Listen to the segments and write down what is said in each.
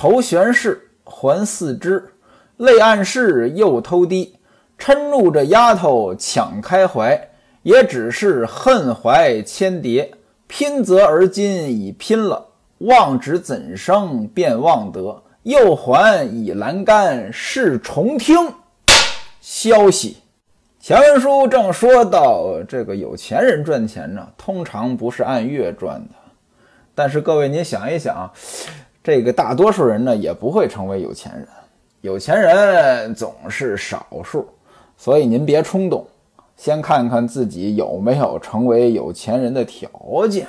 愁悬事还四肢，泪暗室又偷滴。嗔怒这丫头抢开怀，也只是恨怀千叠。拼则而今已拼了，望止怎生便望得？又还已栏杆是重听消息。前文书正说到，这个有钱人赚钱呢，通常不是按月赚的。但是各位，您想一想，这个大多数人呢，也不会成为有钱人。有钱人总是少数，所以您别冲动，先看看自己有没有成为有钱人的条件，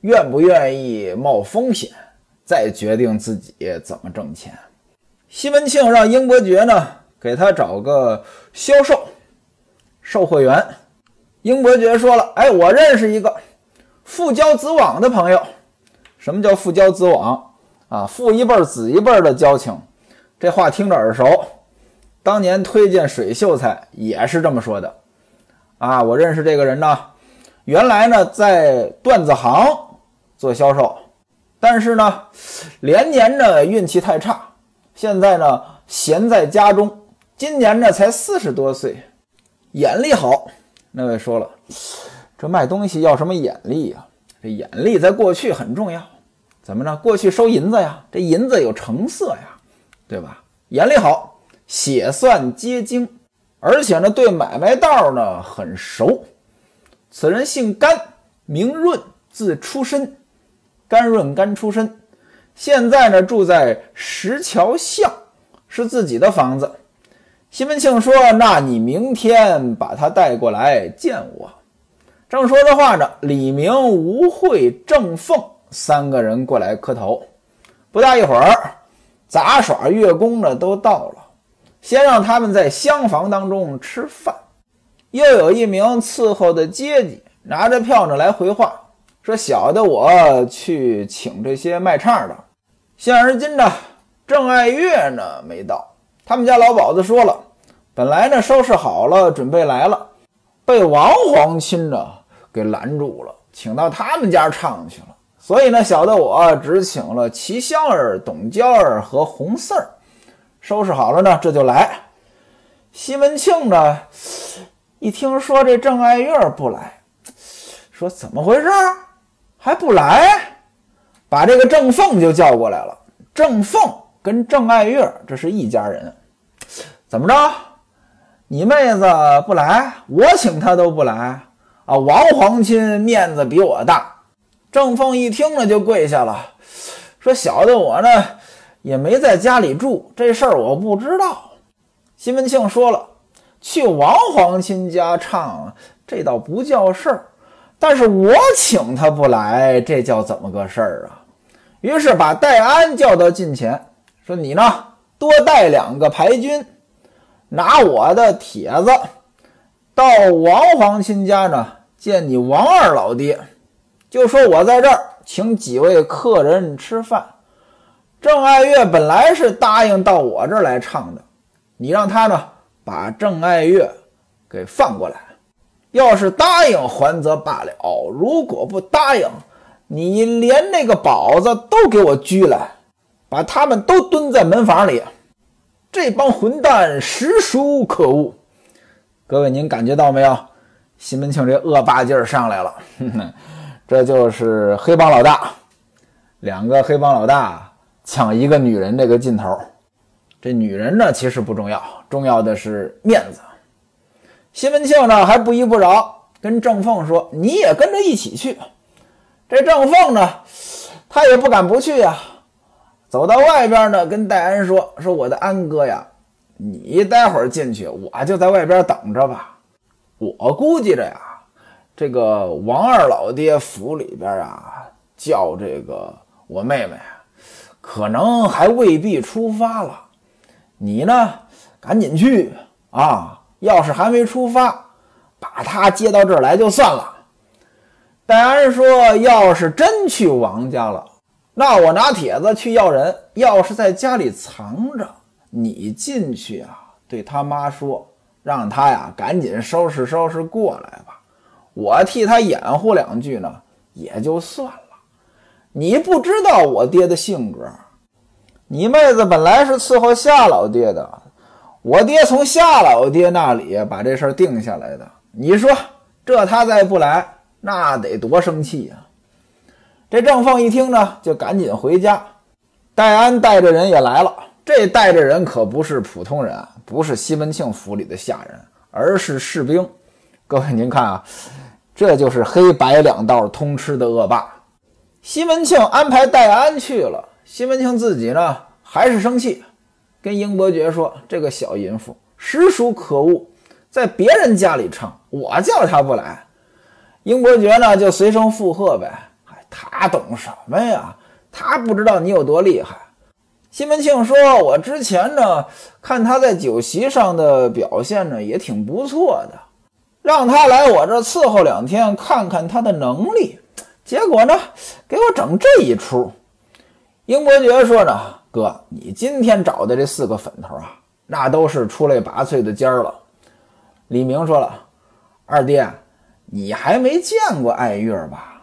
愿不愿意冒风险，再决定自己怎么挣钱。西门庆让英伯爵呢，给他找个销售。售货员，英伯爵说了：“哎，我认识一个父交子网的朋友。什么叫父交子网啊？父一辈儿子一辈儿的交情，这话听着耳熟。当年推荐水秀才也是这么说的啊。我认识这个人呢，原来呢在段子行做销售，但是呢连年呢运气太差，现在呢闲在家中，今年呢才四十多岁。”眼力好，那位说了，这卖东西要什么眼力呀？这眼力在过去很重要，怎么着？过去收银子呀，这银子有成色呀，对吧？眼力好，血算皆精，而且呢，对买卖道呢很熟。此人姓甘，名润，字出身，甘润甘出身。现在呢，住在石桥巷，是自己的房子。西门庆说：“那你明天把他带过来见我。”正说着话呢，李明、吴慧、郑凤三个人过来磕头。不大一会儿，杂耍乐工呢都到了，先让他们在厢房当中吃饭。又有一名伺候的阶级拿着票呢来回话，说：“小的我去请这些卖唱的。现而今呢，郑爱月呢没到。”他们家老鸨子说了，本来呢收拾好了准备来了，被王皇亲呢给拦住了，请到他们家唱去了。所以呢，小的我只请了齐香儿、董娇儿和红四儿，收拾好了呢，这就来。西门庆呢一听说这郑爱月不来，说怎么回事还不来？把这个郑凤就叫过来了。郑凤跟郑爱月这是一家人。怎么着？你妹子不来，我请她都不来啊！王皇亲面子比我大。郑凤一听呢，就跪下了，说：“小的我呢，也没在家里住，这事儿我不知道。”西门庆说了：“去王皇亲家唱，这倒不叫事儿，但是我请他不来，这叫怎么个事儿啊？”于是把戴安叫到近前，说：“你呢，多带两个牌军。”拿我的帖子到王皇亲家呢，见你王二老爹，就说我在这儿请几位客人吃饭。郑爱月本来是答应到我这儿来唱的，你让他呢把郑爱月给放过来。要是答应还则罢了，如果不答应，你连那个宝子都给我拘来，把他们都蹲在门房里。这帮混蛋实属可恶！各位，您感觉到没有？西门庆这恶霸劲儿上来了，这就是黑帮老大，两个黑帮老大抢一个女人这个劲头。这女人呢，其实不重要，重要的是面子。西门庆呢还不依不饶，跟郑凤说：“你也跟着一起去。”这郑凤呢，他也不敢不去呀。走到外边呢，跟戴安说：“说我的安哥呀，你待会儿进去，我就在外边等着吧。我估计着呀，这个王二老爹府里边啊，叫这个我妹妹，可能还未必出发了。你呢，赶紧去啊！要是还没出发，把他接到这儿来就算了。”戴安说：“要是真去王家了。”那我拿帖子去要人，要是在家里藏着，你进去啊，对他妈说，让他呀赶紧收拾收拾过来吧，我替他掩护两句呢，也就算了。你不知道我爹的性格，你妹子本来是伺候夏老爹的，我爹从夏老爹那里把这事儿定下来的。你说这他再不来，那得多生气呀！这郑凤一听呢，就赶紧回家。戴安带着人也来了，这带着人可不是普通人，不是西门庆府里的下人，而是士兵。各位您看啊，这就是黑白两道通吃的恶霸。西门庆安排戴安去了。西门庆自己呢，还是生气，跟英伯爵说：“这个小淫妇实属可恶，在别人家里唱，我叫他不来。”英伯爵呢，就随声附和呗。哎，他懂什么呀？他不知道你有多厉害。西门庆说：“我之前呢，看他在酒席上的表现呢，也挺不错的，让他来我这伺候两天，看看他的能力。结果呢，给我整这一出。”英伯爵说呢，哥，你今天找的这四个粉头啊，那都是出类拔萃的尖儿了。李明说了，二爹，你还没见过爱月吧？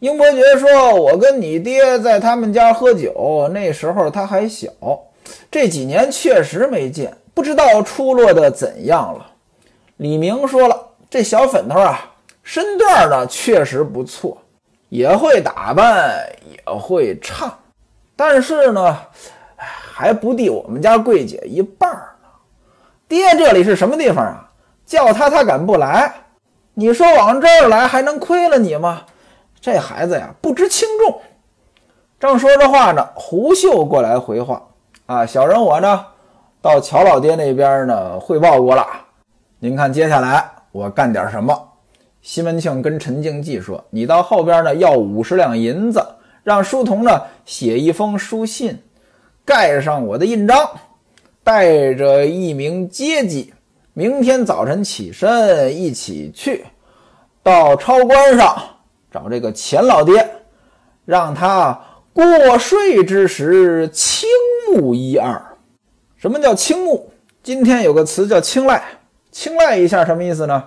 英伯爵说，我跟你爹在他们家喝酒，那时候他还小，这几年确实没见，不知道出落的怎样了。李明说了，这小粉头啊，身段呢确实不错，也会打扮，也会唱。但是呢，还不抵我们家桂姐一半呢。爹，这里是什么地方啊？叫他他敢不来？你说往这儿来还能亏了你吗？这孩子呀，不知轻重。正说着话呢，胡秀过来回话：“啊，小人我呢，到乔老爹那边呢汇报过了。您看接下来我干点什么？”西门庆跟陈静济说：“你到后边呢要五十两银子。”让书童呢写一封书信，盖上我的印章，带着一名阶级，明天早晨起身一起去到超关上找这个钱老爹，让他过税之时青目一二。什么叫青目？今天有个词叫青睐，青睐一下什么意思呢？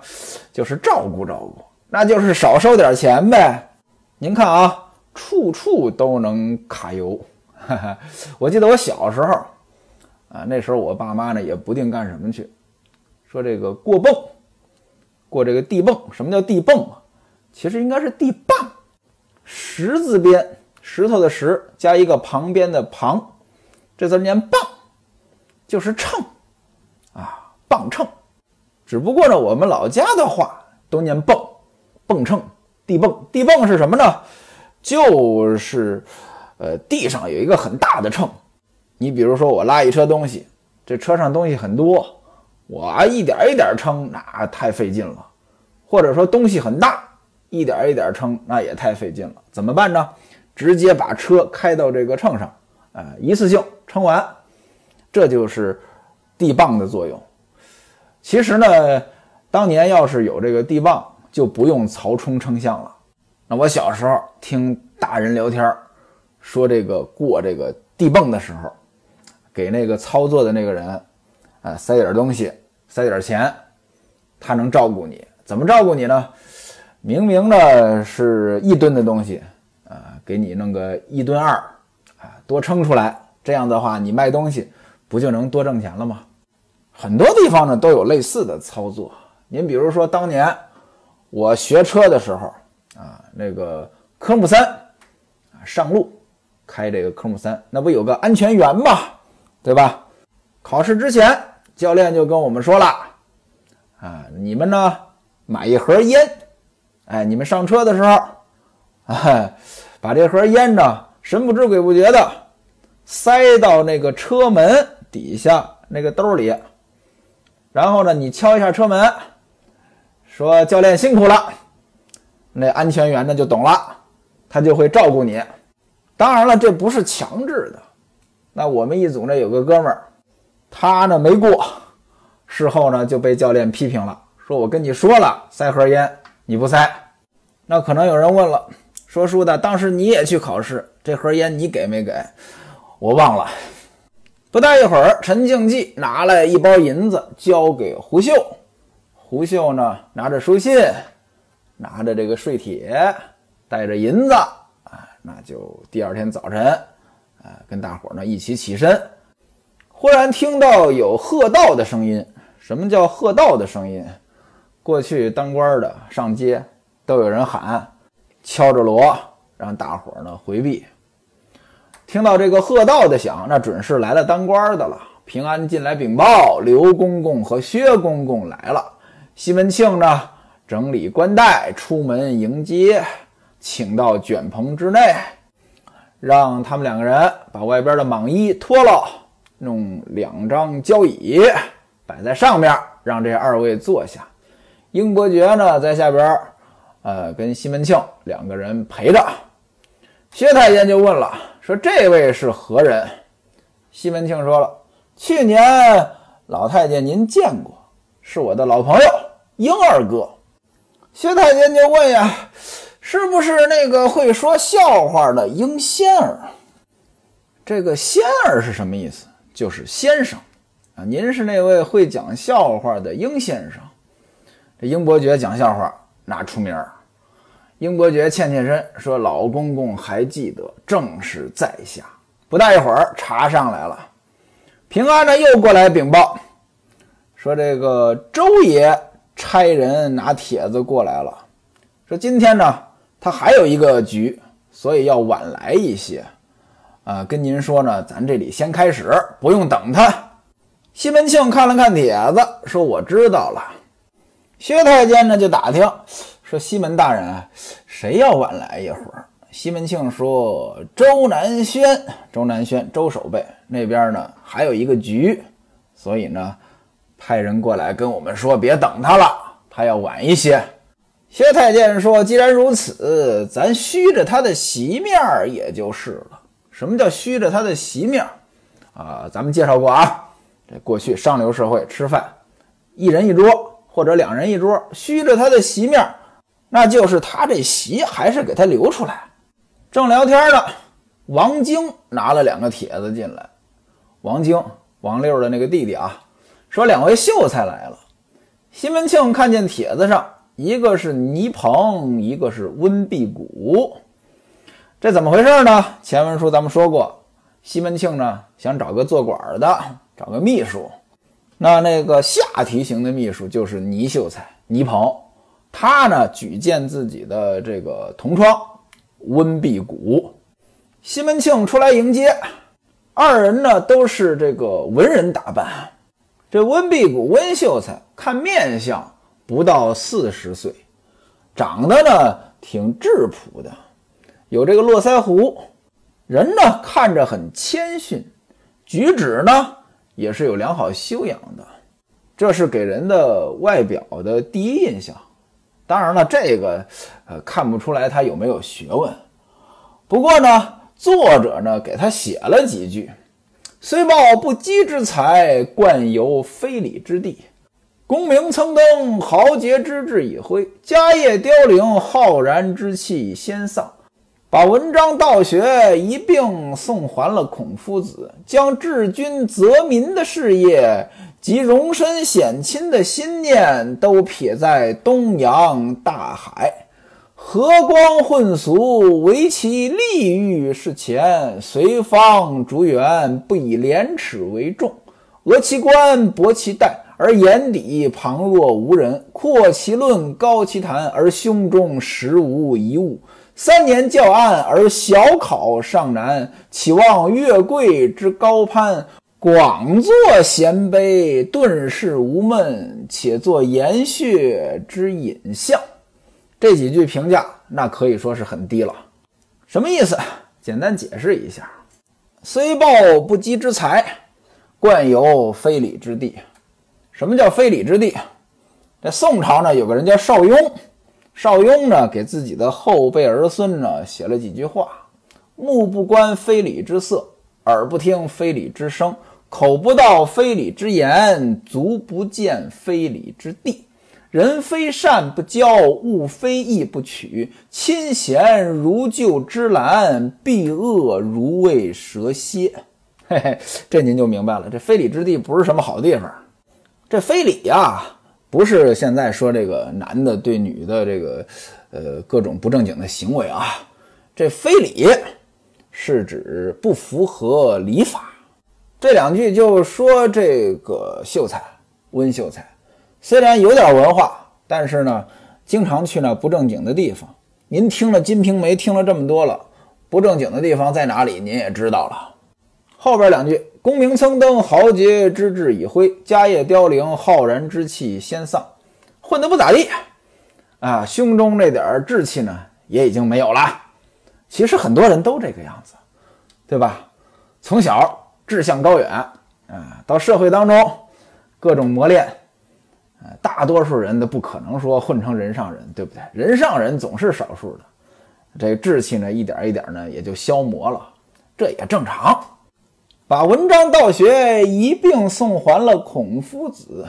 就是照顾照顾，那就是少收点钱呗。您看啊。处处都能卡油，我记得我小时候啊，那时候我爸妈呢也不定干什么去，说这个过泵，过这个地泵。什么叫地泵啊？其实应该是地磅，石字边，石头的石加一个旁边的旁，这字念磅，就是秤啊，磅秤。只不过呢，我们老家的话都念泵，泵秤，地泵，地泵是什么呢？就是，呃，地上有一个很大的秤，你比如说我拉一车东西，这车上东西很多，我一点一点称，那太费劲了；或者说东西很大，一点一点称，那也太费劲了。怎么办呢？直接把车开到这个秤上，啊，一次性称完，这就是地磅的作用。其实呢，当年要是有这个地磅，就不用曹冲称象了。那我小时候听大人聊天说这个过这个地泵的时候，给那个操作的那个人，啊，塞点东西，塞点钱，他能照顾你。怎么照顾你呢？明明呢是一吨的东西，啊，给你弄个一吨二，啊，多称出来。这样的话，你卖东西不就能多挣钱了吗？很多地方呢都有类似的操作。您比如说当年我学车的时候。啊，那个科目三，上路开这个科目三，那不有个安全员吗，对吧？考试之前，教练就跟我们说了，啊，你们呢买一盒烟，哎，你们上车的时候，啊，把这盒烟呢神不知鬼不觉的塞到那个车门底下那个兜里，然后呢，你敲一下车门，说教练辛苦了。那安全员呢就懂了，他就会照顾你。当然了，这不是强制的。那我们一组呢有个哥们儿，他呢没过，事后呢就被教练批评了，说我跟你说了塞盒烟你不塞。那可能有人问了，说书的当时你也去考试，这盒烟你给没给？我忘了。不大一会儿，陈静济拿来一包银子交给胡秀，胡秀呢拿着书信。拿着这个税帖，带着银子啊，那就第二天早晨啊，跟大伙儿呢一起起身。忽然听到有喝道的声音。什么叫喝道的声音？过去当官的上街都有人喊，敲着锣让大伙儿呢回避。听到这个喝道的响，那准是来了当官的了。平安进来禀报，刘公公和薛公公来了。西门庆呢整理冠带，出门迎接，请到卷棚之内，让他们两个人把外边的蟒衣脱了，弄两张交椅。摆在上面，让这二位坐下。英伯爵呢，在下边，呃，跟西门庆两个人陪着。薛太监就问了，说：“这位是何人？”西门庆说了：“去年老太监您见过，是我的老朋友英二哥。”薛太监就问呀：“是不是那个会说笑话的英仙儿？”这个“仙儿”是什么意思？就是先生。啊，您是那位会讲笑话的英先生。这英伯爵讲笑话那出名儿。英伯爵欠欠身说：“老公公还记得，正是在下。”不大一会儿，茶上来了。平安呢又过来禀报，说：“这个周爷差人拿帖子过来了，说今天呢他还有一个局，所以要晚来一些。啊，跟您说呢，咱这里先开始，不用等他。”西门庆看了看帖子，说：“我知道了。”薛太监呢就打听，说：“西门大人啊，谁要晚来一会儿？”西门庆说：“周南轩，周南轩，周守备那边呢还有一个局，所以呢派人过来跟我们说，别等他了，他要晚一些。”薛太监说：“既然如此，咱虚着他的席面也就是了。什么叫虚着他的席面啊？咱们介绍过啊。”这过去上流社会吃饭，一人一桌或者两人一桌，虚着他的席面，那就是他这席还是给他留出来。正聊天呢，王晶拿了两个帖子进来。王晶，王六的那个弟弟啊，说两位秀才来了。西门庆看见帖子上，一个是倪鹏，一个是温碧谷，这怎么回事呢？前文书咱们说过，西门庆呢想找个做官的。找个秘书，那那个下提刑的秘书就是倪秀才倪鹏，他呢举荐自己的这个同窗温碧谷，西门庆出来迎接，二人呢都是这个文人打扮，这温碧谷温秀才看面相不到四十岁，长得呢挺质朴的，有这个络腮胡，人呢看着很谦逊，举止呢。也是有良好修养的，这是给人的外表的第一印象。当然了，这个呃看不出来他有没有学问。不过呢，作者呢给他写了几句：“虽报不羁之才，惯游非礼之地。功名蹭登，豪杰之志已灰，家业凋零，浩然之气先丧。”把文章道学一并送还了孔夫子，将治军泽民的事业及容身显亲的心念都撇在东洋大海，和光混俗，唯其利欲是前。随方逐远，不以廉耻为重，讹其官，薄其待，而眼底旁若无人；阔其论，高其谈，而胸中实无一物。三年教案而小考尚难，岂望月桂之高攀？广作贤碑，顿世无闷，且作延续之隐象。这几句评价，那可以说是很低了。什么意思？简单解释一下：虽报不羁之才，惯游非礼之地。什么叫非礼之地？在宋朝呢，有个人叫邵雍。邵雍呢，给自己的后辈儿孙呢写了几句话：目不观非礼之色，耳不听非礼之声，口不到非礼之言，足不见非礼之地。人非善不交，物非义不取。亲贤如旧之兰，避恶如畏蛇蝎。嘿嘿，这您就明白了，这非礼之地不是什么好地方。这非礼呀。不是现在说这个男的对女的这个，呃，各种不正经的行为啊。这非礼是指不符合礼法。这两句就说这个秀才温秀才，虽然有点文化，但是呢，经常去那不正经的地方。您听了《金瓶梅》，听了这么多了，不正经的地方在哪里？您也知道了。后边两句：“功名蹭登，豪杰之志已灰；家业凋零，浩然之气先丧。”混得不咋地啊，胸中这点志气呢，也已经没有了。其实很多人都这个样子，对吧？从小。志向高远啊，到社会当中各种磨练，啊，大多数人都不可能说混成人上人，对不对？人上人总是少数的，这志气呢，一点一点呢也就消磨了，这也正常。把文章道学一并送还了孔夫子，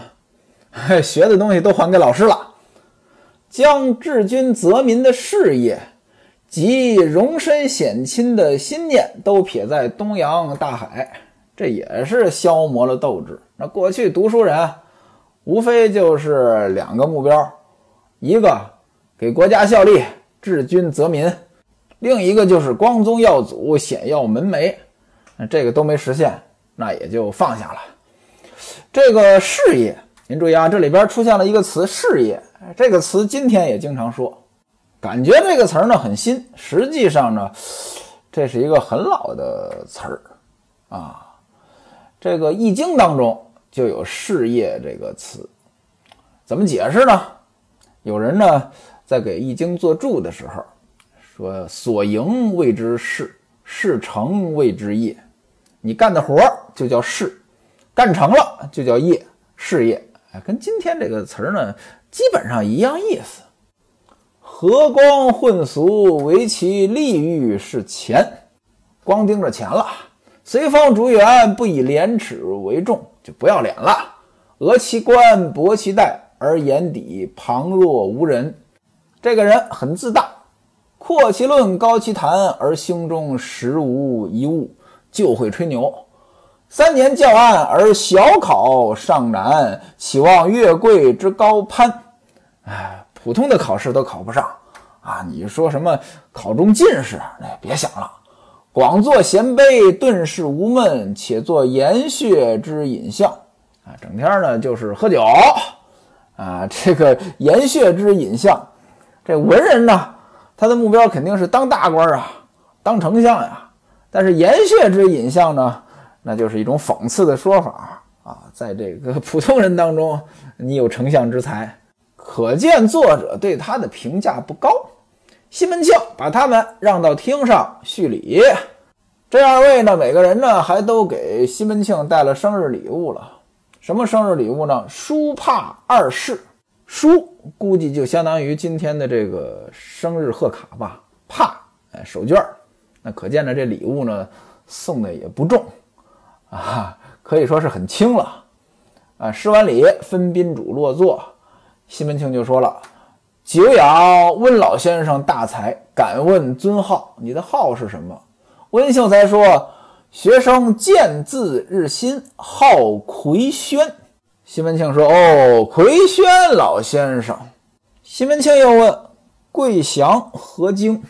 学的东西都还给老师了，将治军泽民的事业及容身显亲的心念都撇在东洋大海。这也是消磨了斗志。那过去读书人，无非就是两个目标：一个给国家效力，治军则民；另一个就是光宗耀祖，显耀门楣。那这个都没实现，那也就放下了。这个事业，您注意啊，这里边出现了一个词“事业”，这个词今天也经常说，感觉这个词儿呢很新，实际上呢，这是一个很老的词儿啊。这个《易经》当中就有“事业”这个词，怎么解释呢？有人呢在给《易经》做注的时候说：“所营谓之事，事成谓之业。你干的活就叫事，干成了就叫业，事业。哎，跟今天这个词儿呢基本上一样意思。和光混俗，唯其利欲是钱，光盯着钱了。”随风逐远，不以廉耻为重，就不要脸了。讹其冠，博其带，而眼底旁若无人。这个人很自大，阔其论，高其谈，而心中实无一物，就会吹牛。三年教案而小考尚难，岂望月桂之高攀？哎，普通的考试都考不上啊！你说什么考中进士？那，别想了。广作贤卑，顿世无闷；且作颜血之隐相，啊，整天呢就是喝酒，啊，这个颜血之隐相，这文人呢，他的目标肯定是当大官啊，当丞相呀。但是颜血之隐相呢，那就是一种讽刺的说法啊，在这个普通人当中，你有丞相之才，可见作者对他的评价不高。西门庆把他们让到厅上叙礼，这二位呢，每个人呢还都给西门庆带了生日礼物了。什么生日礼物呢？书帕二式，书估计就相当于今天的这个生日贺卡吧。帕，哎，手绢那可见呢，这礼物呢送的也不重啊，可以说是很轻了。啊，施完礼，分宾主落座，西门庆就说了。久仰温老先生大才，敢问尊号？你的号是什么？温秀才说：“学生见字日新，号魁轩。”西门庆说：“哦，魁轩老先生。”西门庆又问：“贵祥何经？”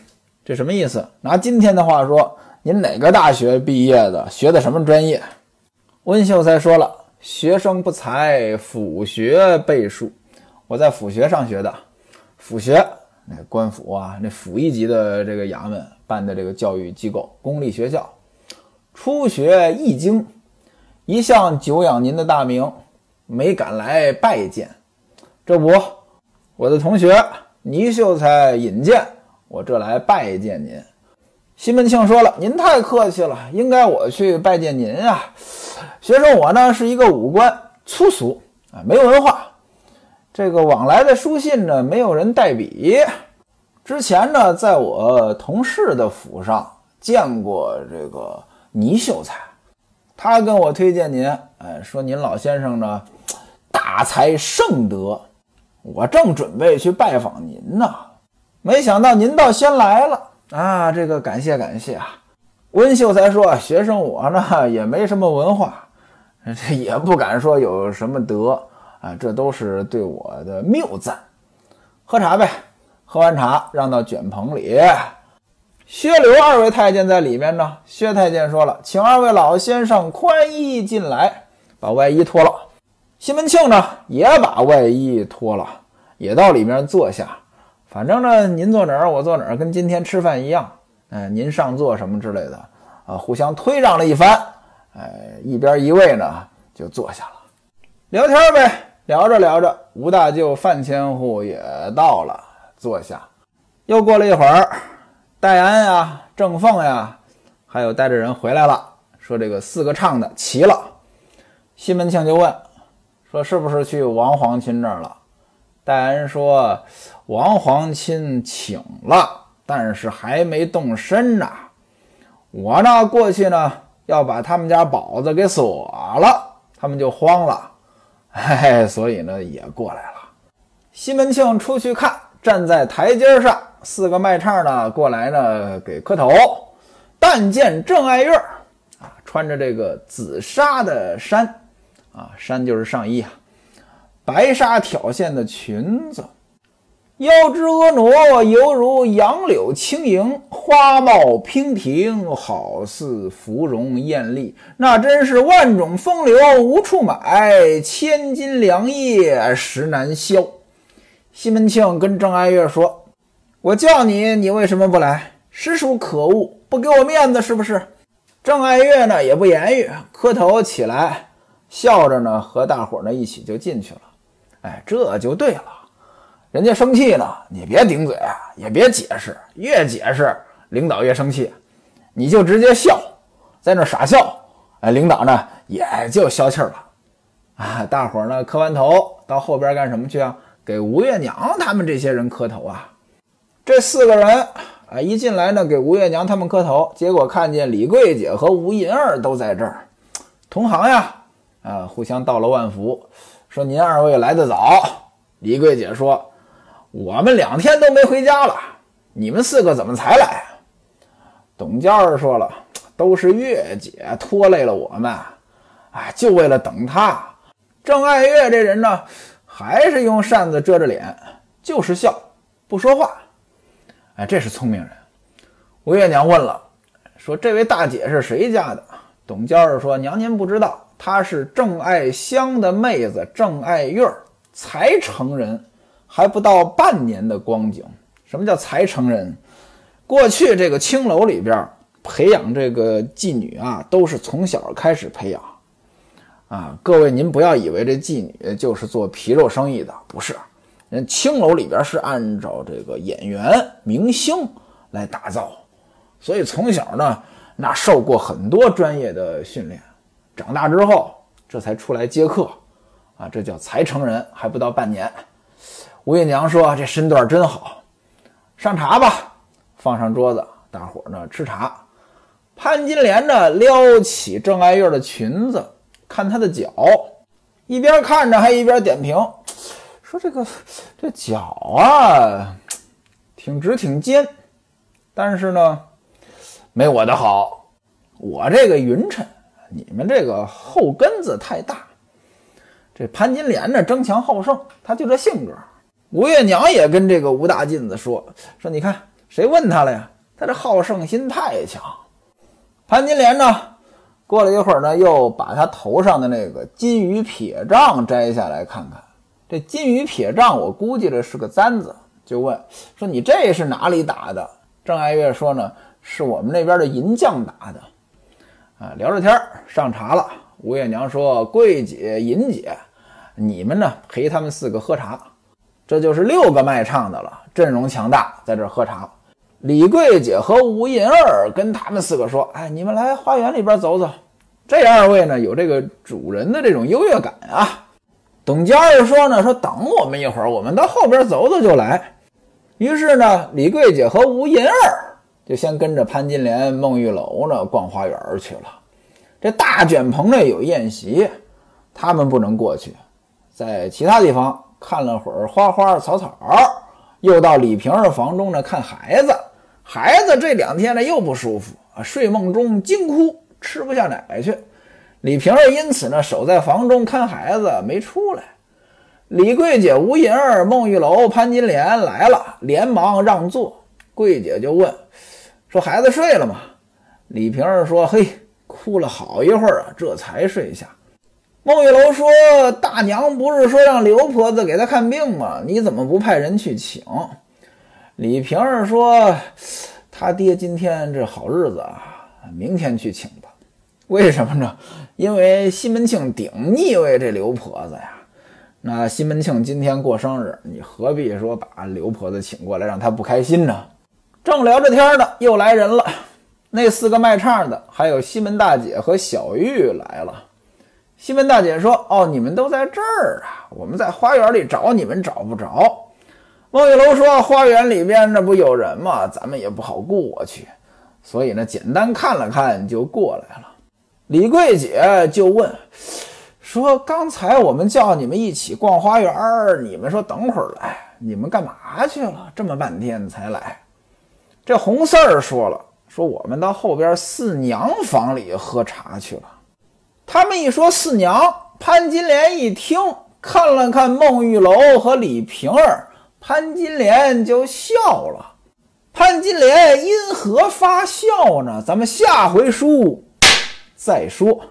这什么意思？拿今天的话说，您哪个大学毕业的？学的什么专业？温秀才说了：“学生不才，府学背书。我在府学上学的。”府学，那官府啊，那府一级的这个衙门办的这个教育机构，公立学校，初学易经，一向久仰您的大名，没敢来拜见。这不，我的同学倪秀才引荐，我这来拜见您。西门庆说了：“您太客气了，应该我去拜见您啊。学生我呢是一个武官，粗俗啊，没文化。”这个往来的书信呢，没有人代笔。之前呢，在我同事的府上见过这个倪秀才，他跟我推荐您，哎，说您老先生呢，大才盛德。我正准备去拜访您呢，没想到您倒先来了啊！这个感谢感谢啊。温秀才说，学生我呢也没什么文化，这也不敢说有什么德。啊，这都是对我的谬赞。喝茶呗，喝完茶让到卷棚里。薛刘二位太监在里面呢。薛太监说了：“请二位老先生宽衣进来，把外衣脱了。”西门庆呢，也把外衣脱了，也到里面坐下。反正呢，您坐哪儿，我坐哪儿，跟今天吃饭一样。哎，您上座什么之类的啊，互相推让了一番。哎，一边一位呢，就坐下了，聊天呗。聊着聊着，吴大舅范千户也到了，坐下。又过了一会儿，戴安呀、郑凤呀，还有带着人回来了，说这个四个唱的齐了。西门庆就问，说是不是去王皇亲那儿了？戴安说，王皇亲请了，但是还没动身呢。我呢过去呢，要把他们家宝子给锁了，他们就慌了。嘿，所以呢也过来了。西门庆出去看，站在台阶上，四个卖唱的过来呢给磕头。但见郑爱月啊，穿着这个紫纱的衫啊，衫就是上衣啊，白纱挑线的裙子。腰肢婀娜，犹如杨柳轻盈；花貌娉婷，好似芙蓉艳丽。那真是万种风流无处买，千金良业实难销。西门庆跟郑爱月说：“我叫你，你为什么不来？实属可恶，不给我面子是不是？”郑爱月呢也不言语，磕头起来，笑着呢和大伙呢一起就进去了。哎，这就对了。人家生气呢，你别顶嘴啊，也别解释，越解释领导越生气，你就直接笑，在那傻笑，哎，领导呢也就消气了，啊，大伙呢磕完头到后边干什么去啊？给吴月娘他们这些人磕头啊。这四个人啊一进来呢，给吴月娘他们磕头，结果看见李桂姐和吴银儿都在这儿，同行呀，啊，互相道了万福，说您二位来得早。李桂姐说。我们两天都没回家了，你们四个怎么才来？董娇儿说了，都是月姐拖累了我们，哎，就为了等她。郑爱月这人呢，还是用扇子遮着脸，就是笑不说话。哎，这是聪明人。吴月娘问了，说这位大姐是谁家的？董娇儿说，娘您不知道，她是郑爱香的妹子郑爱月，才成人。还不到半年的光景，什么叫才成人？过去这个青楼里边培养这个妓女啊，都是从小开始培养啊。各位您不要以为这妓女就是做皮肉生意的，不是。人青楼里边是按照这个演员明星来打造，所以从小呢，那受过很多专业的训练，长大之后这才出来接客啊，这叫才成人，还不到半年。吴月娘说：“这身段真好，上茶吧，放上桌子，大伙呢吃茶。”潘金莲呢撩起郑爱月的裙子，看她的脚，一边看着还一边点评，说：“这个这脚啊，挺直挺尖，但是呢，没我的好。我这个匀称，你们这个后跟子太大。这潘金莲呢争强好胜，她就这性格。”吴月娘也跟这个吴大妗子说：“说你看谁问他了呀？他这好胜心太强。”潘金莲呢，过了一会儿呢，又把他头上的那个金鱼撇杖摘下来看看。这金鱼撇杖，我估计这是个簪子，就问说：“你这是哪里打的？”郑爱月说：“呢，是我们那边的银匠打的。”啊，聊着天上茶了。吴月娘说：“桂姐、银姐，你们呢陪他们四个喝茶。”这就是六个卖唱的了，阵容强大，在这儿喝茶。李桂姐和吴银儿跟他们四个说：“哎，你们来花园里边走走。”这二位呢，有这个主人的这种优越感啊。董娇儿说呢：“说等我们一会儿，我们到后边走走就来。”于是呢，李桂姐和吴银儿就先跟着潘金莲、孟玉楼呢逛花园去了。这大卷棚内有宴席，他们不能过去，在其他地方。看了会儿花花草草，又到李瓶儿房中呢看孩子。孩子这两天呢又不舒服啊，睡梦中惊哭，吃不下奶去。李瓶儿因此呢守在房中看孩子，没出来。李桂姐、吴银儿、孟玉楼、潘金莲来了，连忙让座。桂姐就问：“说孩子睡了吗？李瓶儿说：“嘿，哭了好一会儿啊，这才睡下。”孟玉楼说：“大娘不是说让刘婆子给他看病吗？你怎么不派人去请？”李瓶儿说：“他爹今天这好日子啊，明天去请吧。为什么呢？因为西门庆顶腻歪这刘婆子呀。那西门庆今天过生日，你何必说把刘婆子请过来，让他不开心呢？”正聊着天呢，又来人了。那四个卖唱的，还有西门大姐和小玉来了。西门大姐说：“哦，你们都在这儿啊！我们在花园里找你们，找不着。”孟玉楼说：“花园里边那不有人吗？咱们也不好过去，所以呢，简单看了看就过来了。”李桂姐就问说：“刚才我们叫你们一起逛花园，你们说等会儿来，你们干嘛去了？这么半天才来？”这红四儿说了：“说我们到后边四娘房里喝茶去了。”他们一说四娘，潘金莲一听，看了看孟玉楼和李瓶儿，潘金莲就笑了。潘金莲因何发笑呢？咱们下回书再说。